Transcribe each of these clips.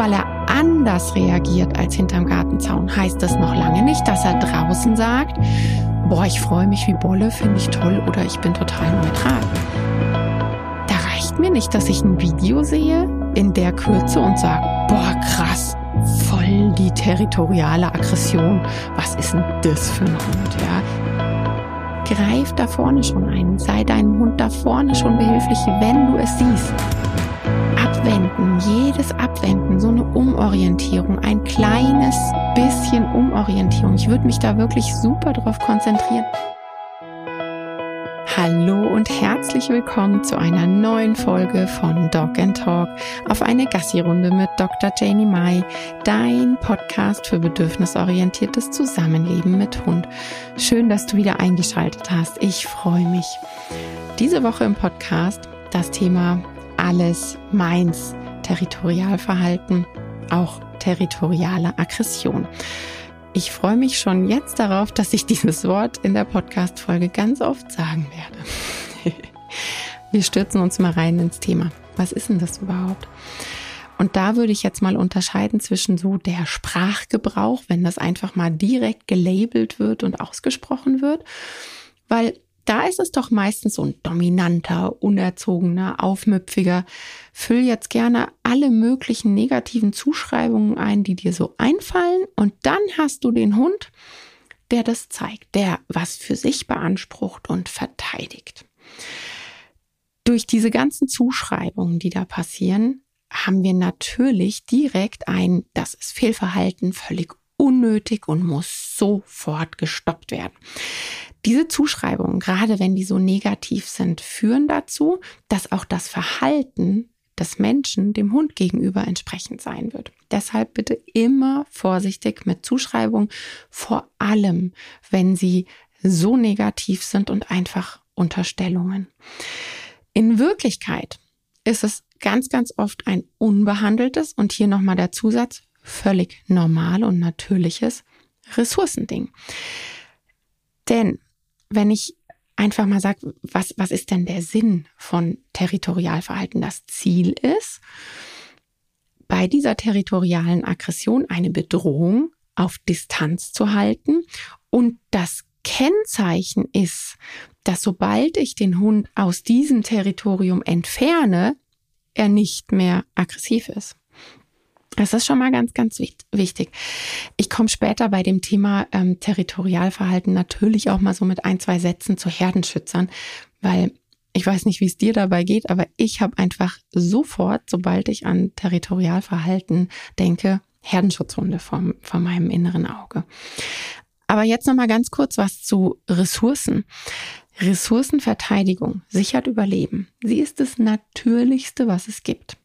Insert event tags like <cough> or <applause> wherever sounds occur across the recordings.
weil er anders reagiert als hinterm Gartenzaun, heißt das noch lange nicht, dass er draußen sagt, boah, ich freue mich wie Bolle, finde ich toll oder ich bin total neutral. Da reicht mir nicht, dass ich ein Video sehe in der Kürze und sage, boah, krass, voll die territoriale Aggression. Was ist denn das für ein Hund, ja? Greif da vorne schon ein. Sei deinem Hund da vorne schon behilflich, wenn du es siehst. Abwenden, jedes Abwenden, so eine Umorientierung, ein kleines bisschen Umorientierung. Ich würde mich da wirklich super drauf konzentrieren. Hallo und herzlich willkommen zu einer neuen Folge von Dog and Talk auf eine Gassi-Runde mit Dr. Janie Mai, dein Podcast für bedürfnisorientiertes Zusammenleben mit Hund. Schön, dass du wieder eingeschaltet hast. Ich freue mich. Diese Woche im Podcast das Thema alles meins, Territorialverhalten, auch territoriale Aggression. Ich freue mich schon jetzt darauf, dass ich dieses Wort in der Podcast-Folge ganz oft sagen werde. <laughs> Wir stürzen uns mal rein ins Thema. Was ist denn das überhaupt? Und da würde ich jetzt mal unterscheiden zwischen so der Sprachgebrauch, wenn das einfach mal direkt gelabelt wird und ausgesprochen wird, weil da ist es doch meistens so ein dominanter, unerzogener, aufmüpfiger. Füll jetzt gerne alle möglichen negativen Zuschreibungen ein, die dir so einfallen. Und dann hast du den Hund, der das zeigt, der was für sich beansprucht und verteidigt. Durch diese ganzen Zuschreibungen, die da passieren, haben wir natürlich direkt ein, das ist Fehlverhalten, völlig unnötig und muss sofort gestoppt werden. Diese Zuschreibungen, gerade wenn die so negativ sind, führen dazu, dass auch das Verhalten des Menschen dem Hund gegenüber entsprechend sein wird. Deshalb bitte immer vorsichtig mit Zuschreibungen, vor allem wenn sie so negativ sind und einfach Unterstellungen. In Wirklichkeit ist es ganz, ganz oft ein unbehandeltes und hier nochmal der Zusatz, völlig normal und natürliches Ressourcending. Denn wenn ich einfach mal sage, was, was ist denn der Sinn von Territorialverhalten? Das Ziel ist, bei dieser territorialen Aggression eine Bedrohung auf Distanz zu halten. Und das Kennzeichen ist, dass sobald ich den Hund aus diesem Territorium entferne, er nicht mehr aggressiv ist. Das ist schon mal ganz, ganz wichtig. Ich komme später bei dem Thema ähm, Territorialverhalten natürlich auch mal so mit ein, zwei Sätzen zu Herdenschützern, weil ich weiß nicht, wie es dir dabei geht, aber ich habe einfach sofort, sobald ich an Territorialverhalten denke, Herdenschutzhunde vor, vor meinem inneren Auge. Aber jetzt noch mal ganz kurz was zu Ressourcen. Ressourcenverteidigung sichert Überleben. Sie ist das Natürlichste, was es gibt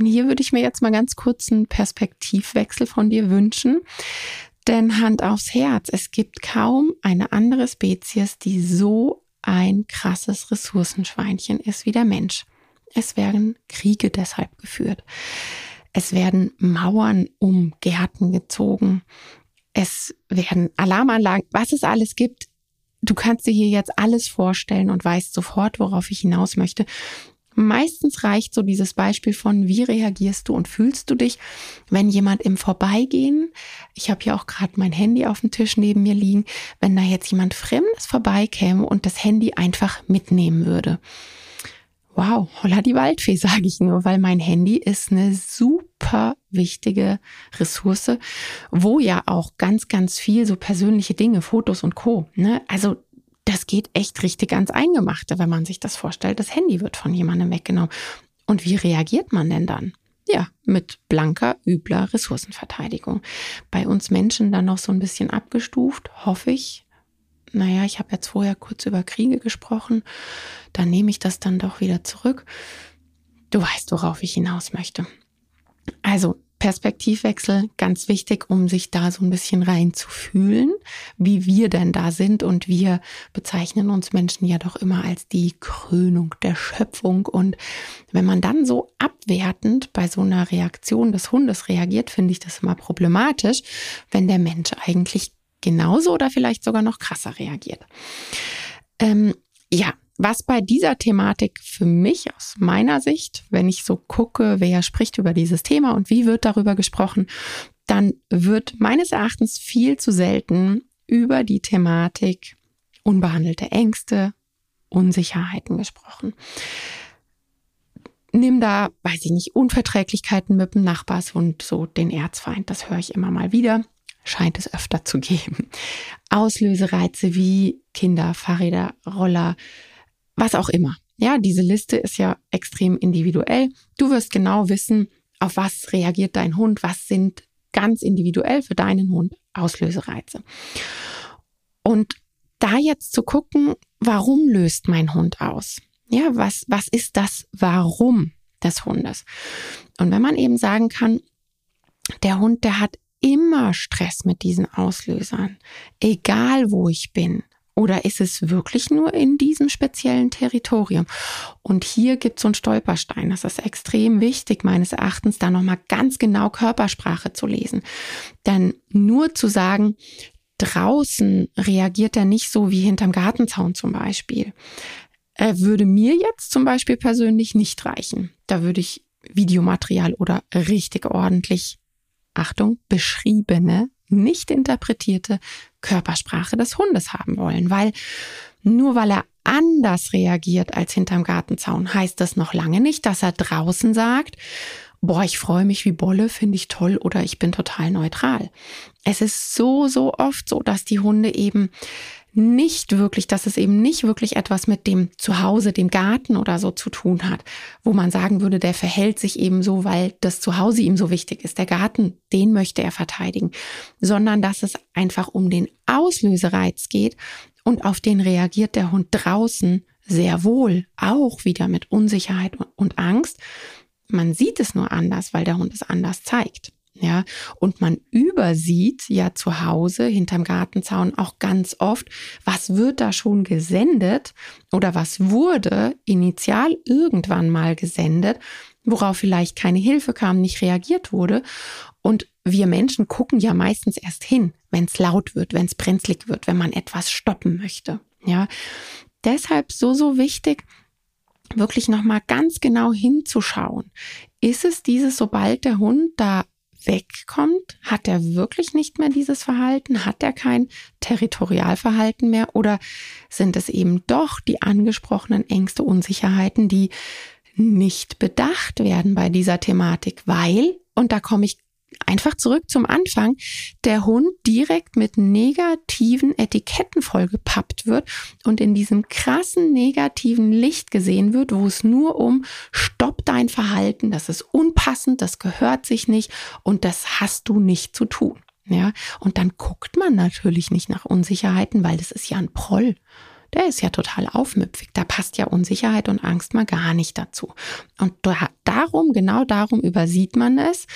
hier würde ich mir jetzt mal ganz kurz einen Perspektivwechsel von dir wünschen. Denn Hand aufs Herz, es gibt kaum eine andere Spezies, die so ein krasses Ressourcenschweinchen ist wie der Mensch. Es werden Kriege deshalb geführt. Es werden Mauern um Gärten gezogen. Es werden Alarmanlagen, was es alles gibt. Du kannst dir hier jetzt alles vorstellen und weißt sofort, worauf ich hinaus möchte. Meistens reicht so dieses Beispiel von, wie reagierst du und fühlst du dich, wenn jemand im Vorbeigehen, ich habe hier auch gerade mein Handy auf dem Tisch neben mir liegen, wenn da jetzt jemand Fremdes vorbeikäme und das Handy einfach mitnehmen würde. Wow, holla die Waldfee, <laughs> sage ich nur, weil mein Handy ist eine super wichtige Ressource, wo ja auch ganz, ganz viel so persönliche Dinge, Fotos und Co. Ne? Also das geht echt richtig ans Eingemachte, wenn man sich das vorstellt. Das Handy wird von jemandem weggenommen. Und wie reagiert man denn dann? Ja, mit blanker, übler Ressourcenverteidigung. Bei uns Menschen dann noch so ein bisschen abgestuft, hoffe ich. Naja, ich habe jetzt vorher kurz über Kriege gesprochen. Dann nehme ich das dann doch wieder zurück. Du weißt, worauf ich hinaus möchte. Also Perspektivwechsel ganz wichtig, um sich da so ein bisschen reinzufühlen, wie wir denn da sind. Und wir bezeichnen uns Menschen ja doch immer als die Krönung der Schöpfung. Und wenn man dann so abwertend bei so einer Reaktion des Hundes reagiert, finde ich das immer problematisch, wenn der Mensch eigentlich genauso oder vielleicht sogar noch krasser reagiert. Ähm, ja, was bei dieser Thematik für mich aus meiner Sicht, wenn ich so gucke, wer spricht über dieses Thema und wie wird darüber gesprochen, dann wird meines Erachtens viel zu selten über die Thematik unbehandelte Ängste, Unsicherheiten gesprochen. Nimm da, weiß ich nicht, Unverträglichkeiten mit dem Nachbarshund, so den Erzfeind, das höre ich immer mal wieder, scheint es öfter zu geben. Auslösereize wie Kinder, Fahrräder, Roller, was auch immer. Ja, diese Liste ist ja extrem individuell. Du wirst genau wissen, auf was reagiert dein Hund, was sind ganz individuell für deinen Hund Auslösereize. Und da jetzt zu gucken, warum löst mein Hund aus? Ja, was, was ist das Warum des Hundes? Und wenn man eben sagen kann, der Hund, der hat immer Stress mit diesen Auslösern, egal wo ich bin, oder ist es wirklich nur in diesem speziellen Territorium? Und hier gibt es so einen Stolperstein. Das ist extrem wichtig, meines Erachtens, da nochmal ganz genau Körpersprache zu lesen. Denn nur zu sagen, draußen reagiert er nicht so wie hinterm Gartenzaun zum Beispiel, er würde mir jetzt zum Beispiel persönlich nicht reichen. Da würde ich Videomaterial oder richtig ordentlich, Achtung, beschriebene nicht interpretierte Körpersprache des Hundes haben wollen, weil nur weil er anders reagiert als hinterm Gartenzaun, heißt das noch lange nicht, dass er draußen sagt, boah, ich freue mich wie Bolle, finde ich toll oder ich bin total neutral. Es ist so, so oft so, dass die Hunde eben nicht wirklich, dass es eben nicht wirklich etwas mit dem Zuhause, dem Garten oder so zu tun hat, wo man sagen würde, der verhält sich eben so, weil das Zuhause ihm so wichtig ist. Der Garten, den möchte er verteidigen, sondern dass es einfach um den Auslösereiz geht und auf den reagiert der Hund draußen sehr wohl, auch wieder mit Unsicherheit und Angst. Man sieht es nur anders, weil der Hund es anders zeigt. Ja, und man übersieht ja zu Hause hinterm Gartenzaun auch ganz oft, was wird da schon gesendet oder was wurde initial irgendwann mal gesendet, worauf vielleicht keine Hilfe kam, nicht reagiert wurde. Und wir Menschen gucken ja meistens erst hin, wenn es laut wird, wenn es brenzlig wird, wenn man etwas stoppen möchte. Ja, deshalb so, so wichtig, wirklich nochmal ganz genau hinzuschauen. Ist es dieses, sobald der Hund da wegkommt? Hat er wirklich nicht mehr dieses Verhalten? Hat er kein Territorialverhalten mehr? Oder sind es eben doch die angesprochenen Ängste, Unsicherheiten, die nicht bedacht werden bei dieser Thematik? Weil, und da komme ich einfach zurück zum Anfang, der Hund direkt mit negativen Etiketten vollgepappt wird und in diesem krassen negativen Licht gesehen wird, wo es nur um stopp dein Verhalten, das ist unpassend, das gehört sich nicht und das hast du nicht zu tun. Ja, und dann guckt man natürlich nicht nach Unsicherheiten, weil das ist ja ein Proll der ist ja total aufmüpfig. Da passt ja Unsicherheit und Angst mal gar nicht dazu. Und darum, genau darum übersieht man es.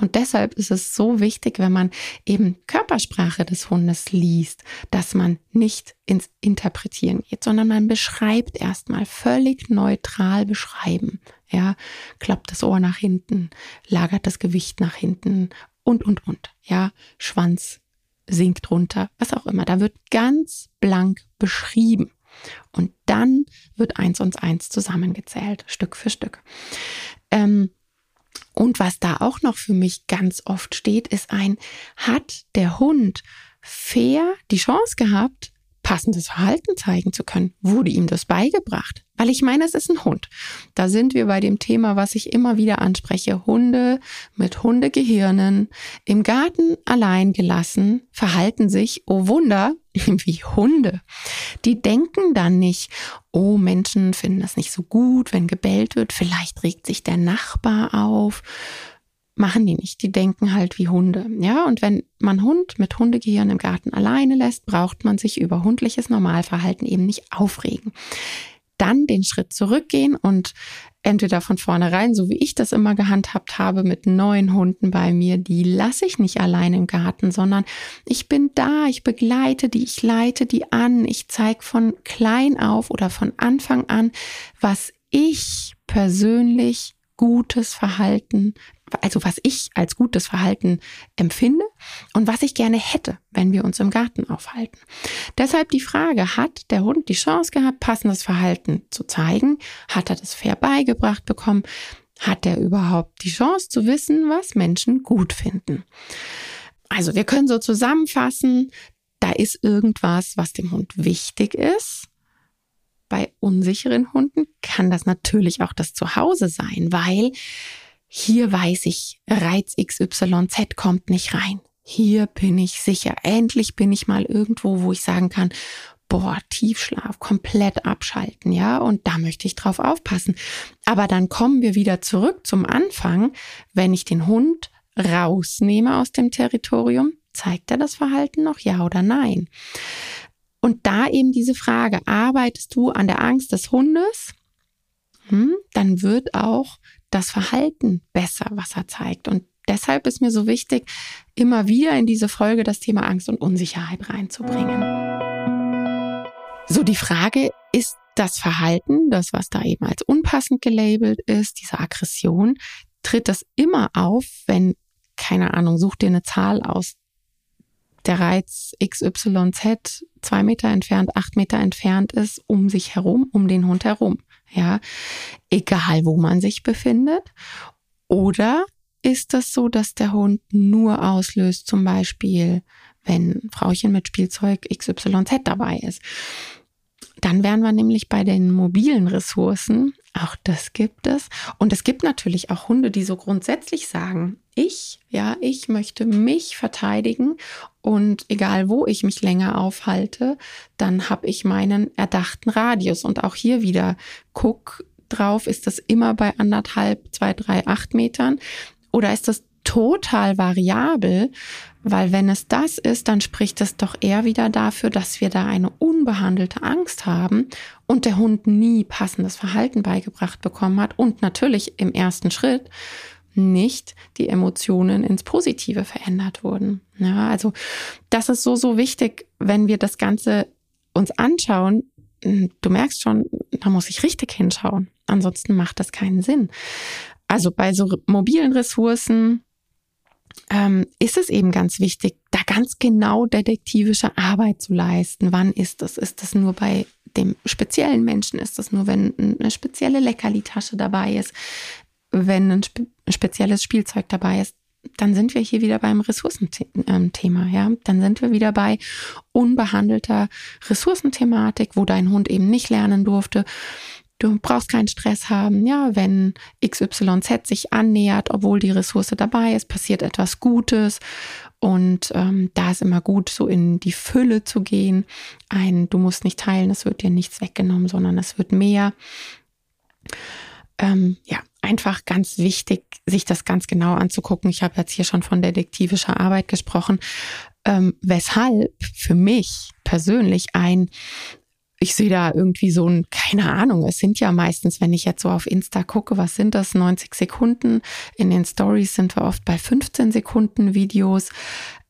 Und deshalb ist es so wichtig, wenn man eben Körpersprache des Hundes liest, dass man nicht ins Interpretieren geht, sondern man beschreibt erstmal völlig neutral beschreiben. Ja, klappt das Ohr nach hinten, lagert das Gewicht nach hinten und, und, und. Ja, Schwanz sinkt runter, was auch immer. Da wird ganz blank beschrieben. Und dann wird eins und eins zusammengezählt, Stück für Stück. Ähm, und was da auch noch für mich ganz oft steht, ist ein, hat der Hund fair die Chance gehabt, passendes Verhalten zeigen zu können? Wurde ihm das beigebracht? Weil ich meine, es ist ein Hund. Da sind wir bei dem Thema, was ich immer wieder anspreche. Hunde mit Hundegehirnen im Garten allein gelassen verhalten sich, oh Wunder, <laughs> wie Hunde. Die denken dann nicht, oh Menschen finden das nicht so gut, wenn gebellt wird. Vielleicht regt sich der Nachbar auf machen die nicht. Die denken halt wie Hunde. Ja, und wenn man Hund mit Hundegehirn im Garten alleine lässt, braucht man sich über hundliches Normalverhalten eben nicht aufregen. Dann den Schritt zurückgehen und entweder von vornherein, so wie ich das immer gehandhabt habe, mit neuen Hunden bei mir, die lasse ich nicht allein im Garten, sondern ich bin da, ich begleite die, ich leite die an, ich zeige von klein auf oder von Anfang an, was ich persönlich gutes Verhalten, also was ich als gutes Verhalten empfinde und was ich gerne hätte, wenn wir uns im Garten aufhalten. Deshalb die Frage, hat der Hund die Chance gehabt, passendes Verhalten zu zeigen? Hat er das fair beigebracht bekommen? Hat er überhaupt die Chance zu wissen, was Menschen gut finden? Also wir können so zusammenfassen, da ist irgendwas, was dem Hund wichtig ist bei unsicheren Hunden kann das natürlich auch das Zuhause sein, weil hier weiß ich, Reiz XYZ kommt nicht rein. Hier bin ich sicher. Endlich bin ich mal irgendwo, wo ich sagen kann, boah, Tiefschlaf, komplett abschalten, ja, und da möchte ich drauf aufpassen. Aber dann kommen wir wieder zurück zum Anfang, wenn ich den Hund rausnehme aus dem Territorium, zeigt er das Verhalten noch, ja oder nein? Und da eben diese Frage, arbeitest du an der Angst des Hundes? Hm, dann wird auch das Verhalten besser, was er zeigt. Und deshalb ist mir so wichtig, immer wieder in diese Folge das Thema Angst und Unsicherheit reinzubringen. So, die Frage ist das Verhalten, das, was da eben als unpassend gelabelt ist, diese Aggression, tritt das immer auf, wenn, keine Ahnung, such dir eine Zahl aus, der Reiz XYZ zwei Meter entfernt, acht Meter entfernt ist, um sich herum, um den Hund herum. Ja, egal wo man sich befindet. Oder ist das so, dass der Hund nur auslöst, zum Beispiel, wenn Frauchen mit Spielzeug XYZ dabei ist? Dann wären wir nämlich bei den mobilen Ressourcen. Auch das gibt es. Und es gibt natürlich auch Hunde, die so grundsätzlich sagen, ich, ja, ich möchte mich verteidigen und egal wo ich mich länger aufhalte, dann habe ich meinen erdachten Radius. Und auch hier wieder, guck drauf, ist das immer bei anderthalb, zwei, drei, acht Metern oder ist das total variabel? Weil wenn es das ist, dann spricht es doch eher wieder dafür, dass wir da eine unbehandelte Angst haben und der Hund nie passendes Verhalten beigebracht bekommen hat und natürlich im ersten Schritt nicht die Emotionen ins Positive verändert wurden. Ja, also das ist so, so wichtig, wenn wir das Ganze uns anschauen. Du merkst schon, da muss ich richtig hinschauen. Ansonsten macht das keinen Sinn. Also bei so mobilen Ressourcen ähm, ist es eben ganz wichtig, da ganz genau detektivische Arbeit zu leisten. Wann ist das? Ist das nur bei dem speziellen Menschen? Ist das nur, wenn eine spezielle Leckerli-Tasche dabei ist? wenn ein spe spezielles Spielzeug dabei ist, dann sind wir hier wieder beim Ressourcenthema, ja. Dann sind wir wieder bei unbehandelter Ressourcenthematik, wo dein Hund eben nicht lernen durfte. Du brauchst keinen Stress haben, ja. Wenn XYZ sich annähert, obwohl die Ressource dabei ist, passiert etwas Gutes. Und ähm, da ist immer gut, so in die Fülle zu gehen. Ein, du musst nicht teilen, es wird dir nichts weggenommen, sondern es wird mehr. Ähm, ja, einfach ganz wichtig, sich das ganz genau anzugucken. Ich habe jetzt hier schon von detektivischer Arbeit gesprochen, ähm, weshalb für mich persönlich ein ich sehe da irgendwie so ein, keine Ahnung, es sind ja meistens, wenn ich jetzt so auf Insta gucke, was sind das, 90 Sekunden. In den Stories sind wir oft bei 15 Sekunden Videos.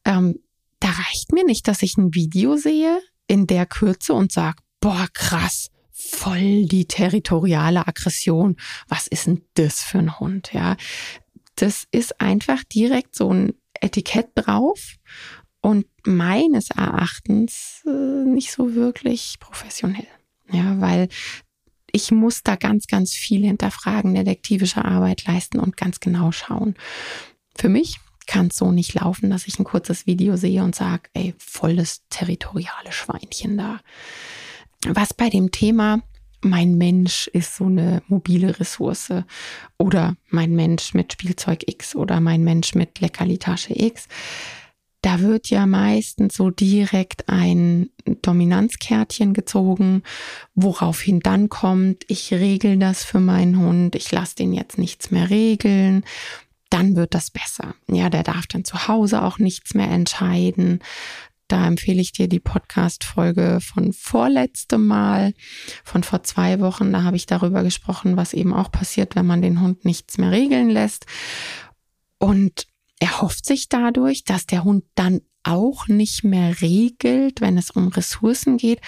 Ähm, da reicht mir nicht, dass ich ein Video sehe in der Kürze und sage, boah, krass, voll die territoriale Aggression. Was ist denn das für ein Hund? Ja, das ist einfach direkt so ein Etikett drauf und meines Erachtens äh, nicht so wirklich professionell. Ja, weil ich muss da ganz, ganz viel hinterfragen, detektivische Arbeit leisten und ganz genau schauen. Für mich kann es so nicht laufen, dass ich ein kurzes Video sehe und sage, ey, volles territoriale Schweinchen da was bei dem Thema mein Mensch ist so eine mobile Ressource oder mein Mensch mit Spielzeug X oder mein Mensch mit Leckerlitasche X. Da wird ja meistens so direkt ein Dominanzkärtchen gezogen, woraufhin dann kommt, ich regel das für meinen Hund, ich lasse den jetzt nichts mehr regeln, dann wird das besser. Ja, der darf dann zu Hause auch nichts mehr entscheiden. Da empfehle ich dir die Podcast-Folge von vorletztem Mal, von vor zwei Wochen. Da habe ich darüber gesprochen, was eben auch passiert, wenn man den Hund nichts mehr regeln lässt. Und er hofft sich dadurch, dass der Hund dann auch nicht mehr regelt, wenn es um Ressourcen geht.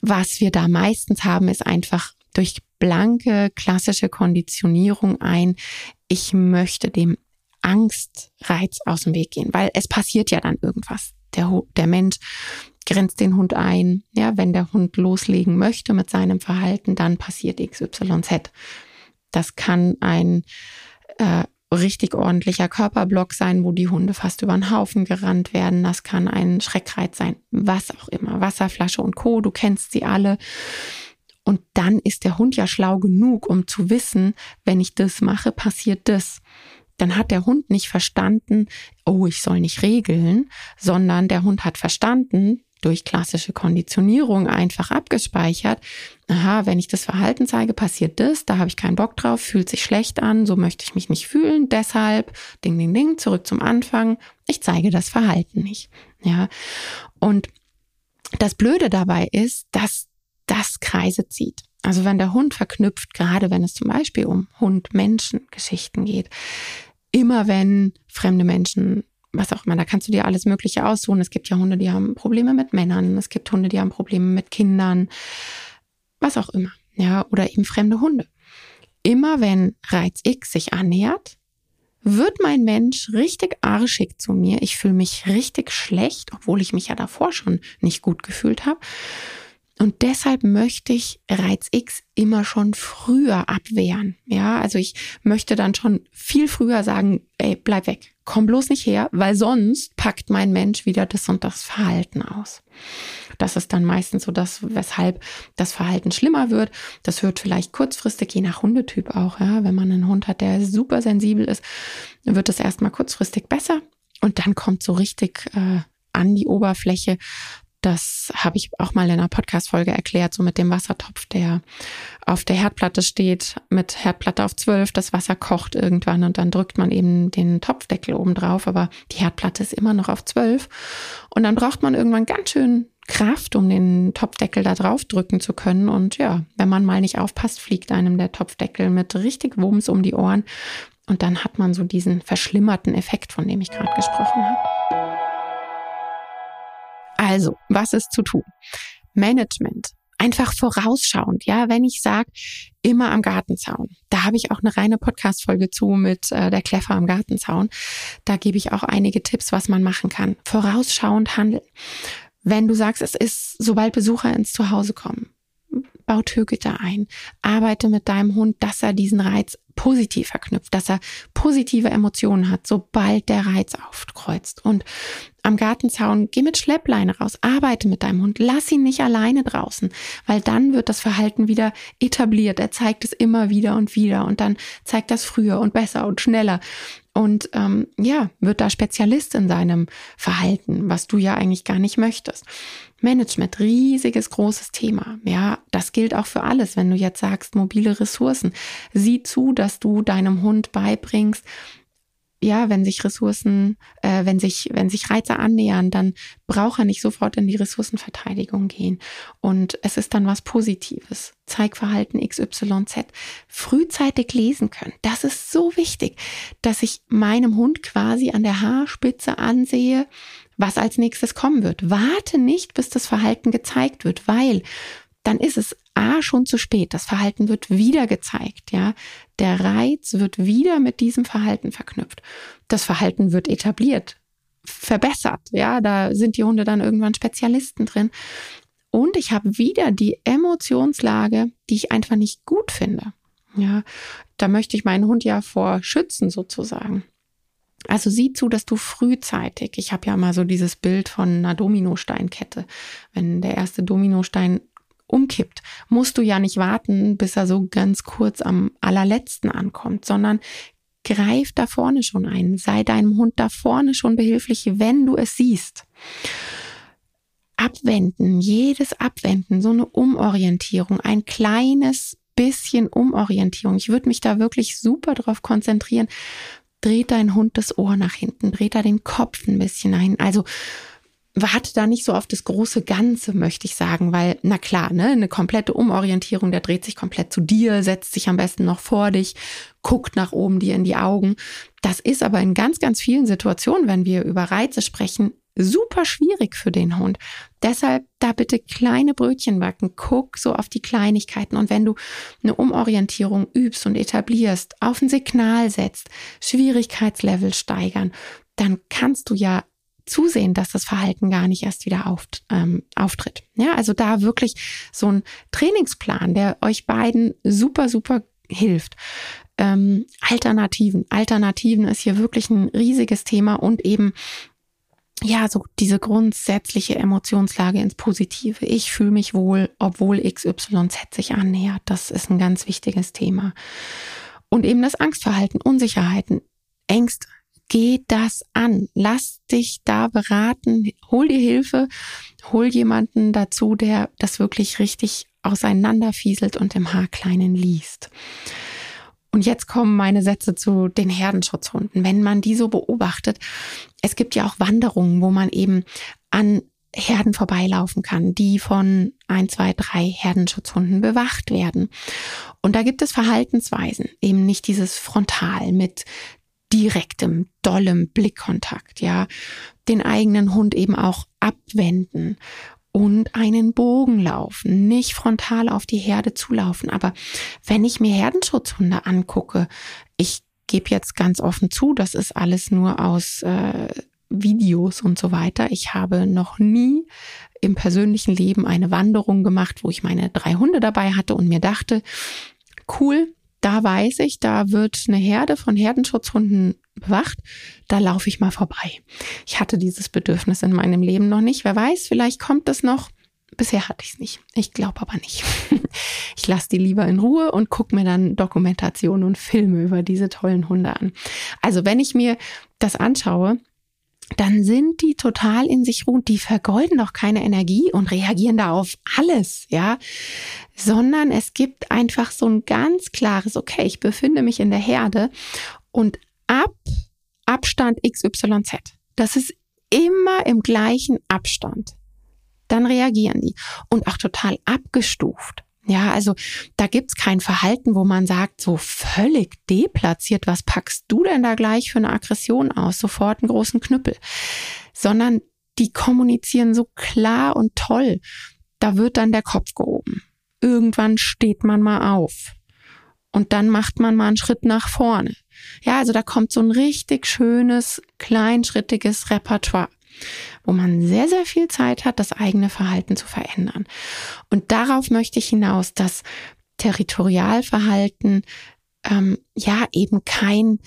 Was wir da meistens haben, ist einfach durch blanke klassische Konditionierung ein. Ich möchte dem Angstreiz aus dem Weg gehen, weil es passiert ja dann irgendwas. Der, der Mensch grenzt den Hund ein. Ja, wenn der Hund loslegen möchte mit seinem Verhalten, dann passiert XYZ. Das kann ein äh, richtig ordentlicher Körperblock sein, wo die Hunde fast über den Haufen gerannt werden. Das kann ein Schreckreiz sein, was auch immer. Wasserflasche und Co. Du kennst sie alle. Und dann ist der Hund ja schlau genug, um zu wissen, wenn ich das mache, passiert das. Dann hat der Hund nicht verstanden, oh, ich soll nicht regeln, sondern der Hund hat verstanden, durch klassische Konditionierung einfach abgespeichert. Aha, wenn ich das Verhalten zeige, passiert das, da habe ich keinen Bock drauf, fühlt sich schlecht an, so möchte ich mich nicht fühlen, deshalb, ding, ding, ding, zurück zum Anfang, ich zeige das Verhalten nicht. Ja. Und das Blöde dabei ist, dass das Kreise zieht. Also wenn der Hund verknüpft, gerade wenn es zum Beispiel um Hund-Menschen-Geschichten geht, immer wenn fremde Menschen was auch immer, da kannst du dir alles Mögliche aussuchen. Es gibt ja Hunde, die haben Probleme mit Männern, es gibt Hunde, die haben Probleme mit Kindern, was auch immer, ja, oder eben fremde Hunde. Immer wenn Reiz X sich annähert, wird mein Mensch richtig arschig zu mir. Ich fühle mich richtig schlecht, obwohl ich mich ja davor schon nicht gut gefühlt habe. Und deshalb möchte ich Reiz X immer schon früher abwehren. Ja, also ich möchte dann schon viel früher sagen, ey, bleib weg, komm bloß nicht her, weil sonst packt mein Mensch wieder das und das Verhalten aus. Das ist dann meistens so das, weshalb das Verhalten schlimmer wird. Das wird vielleicht kurzfristig, je nach Hundetyp auch, ja. Wenn man einen Hund hat, der super sensibel ist, wird es erstmal kurzfristig besser. Und dann kommt so richtig äh, an die Oberfläche das habe ich auch mal in einer Podcast-Folge erklärt, so mit dem Wassertopf, der auf der Herdplatte steht, mit Herdplatte auf 12, das Wasser kocht irgendwann und dann drückt man eben den Topfdeckel oben drauf, aber die Herdplatte ist immer noch auf 12 und dann braucht man irgendwann ganz schön Kraft, um den Topfdeckel da drauf drücken zu können. Und ja, wenn man mal nicht aufpasst, fliegt einem der Topfdeckel mit richtig Wumms um die Ohren. Und dann hat man so diesen verschlimmerten Effekt, von dem ich gerade gesprochen habe. Also, was ist zu tun? Management. Einfach vorausschauend, ja, wenn ich sage, immer am Gartenzaun. Da habe ich auch eine reine Podcast-Folge zu mit äh, der Kleffer am Gartenzaun. Da gebe ich auch einige Tipps, was man machen kann. Vorausschauend handeln. Wenn du sagst, es ist, sobald Besucher ins Zuhause kommen, bau Türgitter ein, arbeite mit deinem Hund, dass er diesen Reiz positiv verknüpft, dass er positive Emotionen hat, sobald der Reiz aufkreuzt. Und am Gartenzaun, geh mit Schleppleine raus, arbeite mit deinem Hund, lass ihn nicht alleine draußen, weil dann wird das Verhalten wieder etabliert. Er zeigt es immer wieder und wieder und dann zeigt das früher und besser und schneller und ähm, ja, wird da Spezialist in seinem Verhalten, was du ja eigentlich gar nicht möchtest. Management, riesiges, großes Thema. Ja, das gilt auch für alles. Wenn du jetzt sagst, mobile Ressourcen, sieh zu, dass du deinem Hund beibringst, ja, wenn sich Ressourcen, äh, wenn sich, wenn sich Reize annähern, dann braucht er nicht sofort in die Ressourcenverteidigung gehen. Und es ist dann was Positives. Zeigverhalten XYZ. Frühzeitig lesen können. Das ist so wichtig, dass ich meinem Hund quasi an der Haarspitze ansehe, was als nächstes kommen wird. Warte nicht, bis das Verhalten gezeigt wird, weil dann ist es A schon zu spät. Das Verhalten wird wieder gezeigt, ja. Der Reiz wird wieder mit diesem Verhalten verknüpft. Das Verhalten wird etabliert, verbessert, ja. Da sind die Hunde dann irgendwann Spezialisten drin. Und ich habe wieder die Emotionslage, die ich einfach nicht gut finde. Ja, da möchte ich meinen Hund ja vor schützen sozusagen. Also sieh zu, dass du frühzeitig, ich habe ja mal so dieses Bild von einer Dominosteinkette, wenn der erste Dominostein umkippt, musst du ja nicht warten, bis er so ganz kurz am allerletzten ankommt, sondern greif da vorne schon ein. Sei deinem Hund da vorne schon behilflich, wenn du es siehst. Abwenden, jedes Abwenden, so eine Umorientierung, ein kleines bisschen Umorientierung. Ich würde mich da wirklich super drauf konzentrieren. Dreht dein Hund das Ohr nach hinten, dreht er den Kopf ein bisschen ein. Also warte da nicht so auf das große Ganze, möchte ich sagen, weil, na klar, ne, eine komplette Umorientierung, der dreht sich komplett zu dir, setzt sich am besten noch vor dich, guckt nach oben dir in die Augen. Das ist aber in ganz, ganz vielen Situationen, wenn wir über Reize sprechen, super schwierig für den Hund. Deshalb da bitte kleine Brötchen backen. Guck so auf die Kleinigkeiten. Und wenn du eine Umorientierung übst und etablierst, auf ein Signal setzt, Schwierigkeitslevel steigern, dann kannst du ja zusehen, dass das Verhalten gar nicht erst wieder auf, ähm, auftritt. Ja, also da wirklich so ein Trainingsplan, der euch beiden super, super hilft. Ähm, Alternativen. Alternativen ist hier wirklich ein riesiges Thema und eben ja, so diese grundsätzliche Emotionslage ins Positive. Ich fühle mich wohl, obwohl XYZ sich annähert. Das ist ein ganz wichtiges Thema. Und eben das Angstverhalten, Unsicherheiten, Ängste, Geh das an. Lass dich da beraten. Hol dir Hilfe. Hol jemanden dazu, der das wirklich richtig auseinanderfieselt und im Haarkleinen liest. Und jetzt kommen meine Sätze zu den Herdenschutzhunden. Wenn man die so beobachtet, es gibt ja auch Wanderungen, wo man eben an Herden vorbeilaufen kann, die von ein, zwei, drei Herdenschutzhunden bewacht werden. Und da gibt es Verhaltensweisen, eben nicht dieses Frontal mit direktem, dollem Blickkontakt, ja, den eigenen Hund eben auch abwenden und einen Bogen laufen, nicht frontal auf die Herde zulaufen. Aber wenn ich mir Herdenschutzhunde angucke, ich gebe jetzt ganz offen zu, das ist alles nur aus äh, Videos und so weiter. Ich habe noch nie im persönlichen Leben eine Wanderung gemacht, wo ich meine drei Hunde dabei hatte und mir dachte, cool, da weiß ich, da wird eine Herde von Herdenschutzhunden bewacht, da laufe ich mal vorbei. Ich hatte dieses Bedürfnis in meinem Leben noch nicht. Wer weiß, vielleicht kommt es noch. Bisher hatte ich es nicht. Ich glaube aber nicht. <laughs> Ich lasse die lieber in Ruhe und gucke mir dann Dokumentationen und Filme über diese tollen Hunde an. Also wenn ich mir das anschaue, dann sind die total in sich ruhend. Die vergeuden doch keine Energie und reagieren da auf alles, ja. Sondern es gibt einfach so ein ganz klares, okay, ich befinde mich in der Herde und ab Abstand XYZ, das ist immer im gleichen Abstand, dann reagieren die und auch total abgestuft. Ja, also da gibt's kein Verhalten, wo man sagt, so völlig deplatziert, was packst du denn da gleich für eine Aggression aus? Sofort einen großen Knüppel. Sondern die kommunizieren so klar und toll. Da wird dann der Kopf gehoben. Irgendwann steht man mal auf. Und dann macht man mal einen Schritt nach vorne. Ja, also da kommt so ein richtig schönes, kleinschrittiges Repertoire wo man sehr, sehr viel Zeit hat, das eigene Verhalten zu verändern. Und darauf möchte ich hinaus, dass Territorialverhalten ähm, ja eben kein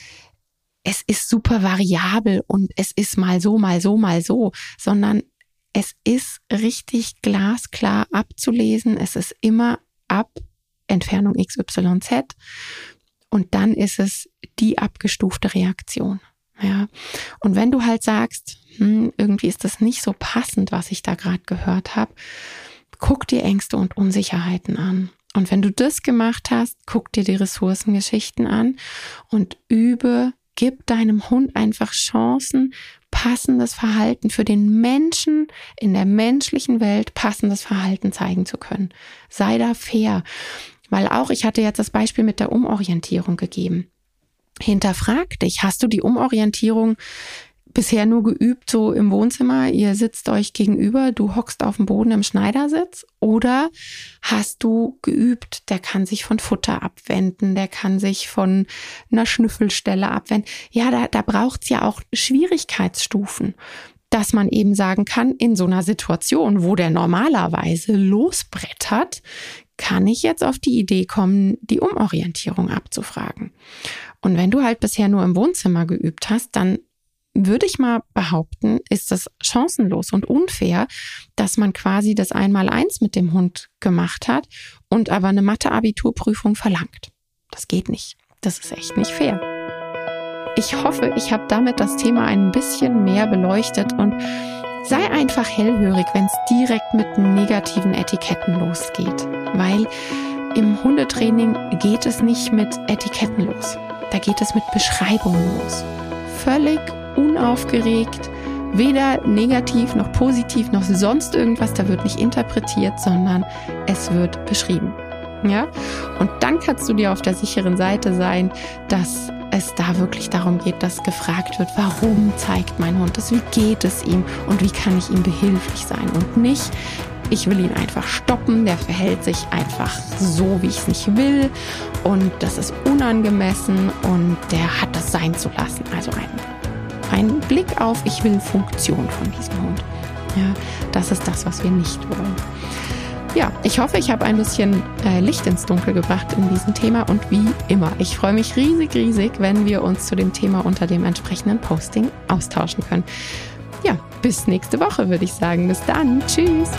es ist super variabel und es ist mal so, mal so, mal so, sondern es ist richtig glasklar abzulesen. Es ist immer ab Entfernung XYZ und dann ist es die abgestufte Reaktion. Ja. Und wenn du halt sagst, hm, irgendwie ist das nicht so passend, was ich da gerade gehört habe, guck dir Ängste und Unsicherheiten an. Und wenn du das gemacht hast, guck dir die Ressourcengeschichten an und übe, gib deinem Hund einfach Chancen, passendes Verhalten für den Menschen in der menschlichen Welt passendes Verhalten zeigen zu können. Sei da fair. Weil auch, ich hatte jetzt das Beispiel mit der Umorientierung gegeben hinterfrag dich. Hast du die Umorientierung bisher nur geübt, so im Wohnzimmer, ihr sitzt euch gegenüber, du hockst auf dem Boden im Schneidersitz? Oder hast du geübt, der kann sich von Futter abwenden, der kann sich von einer Schnüffelstelle abwenden? Ja, da, da braucht's ja auch Schwierigkeitsstufen dass man eben sagen kann, in so einer Situation, wo der normalerweise losbrettert, kann ich jetzt auf die Idee kommen, die Umorientierung abzufragen. Und wenn du halt bisher nur im Wohnzimmer geübt hast, dann würde ich mal behaupten, ist das chancenlos und unfair, dass man quasi das Einmaleins mit dem Hund gemacht hat und aber eine Mathe-Abiturprüfung verlangt. Das geht nicht. Das ist echt nicht fair. Ich hoffe, ich habe damit das Thema ein bisschen mehr beleuchtet und sei einfach hellhörig, wenn es direkt mit negativen Etiketten losgeht, weil im Hundetraining geht es nicht mit Etiketten los. Da geht es mit Beschreibungen los. Völlig unaufgeregt, weder negativ noch positiv noch sonst irgendwas. Da wird nicht interpretiert, sondern es wird beschrieben. Ja? Und dann kannst du dir auf der sicheren Seite sein, dass es da wirklich darum geht, dass gefragt wird, warum zeigt mein Hund das, wie geht es ihm und wie kann ich ihm behilflich sein und nicht, ich will ihn einfach stoppen, der verhält sich einfach so, wie ich es nicht will und das ist unangemessen und der hat das sein zu lassen. Also ein, ein Blick auf, ich will Funktion von diesem Hund. Ja, das ist das, was wir nicht wollen. Ja, ich hoffe, ich habe ein bisschen äh, Licht ins Dunkel gebracht in diesem Thema und wie immer, ich freue mich riesig, riesig, wenn wir uns zu dem Thema unter dem entsprechenden Posting austauschen können. Ja, bis nächste Woche würde ich sagen. Bis dann. Tschüss.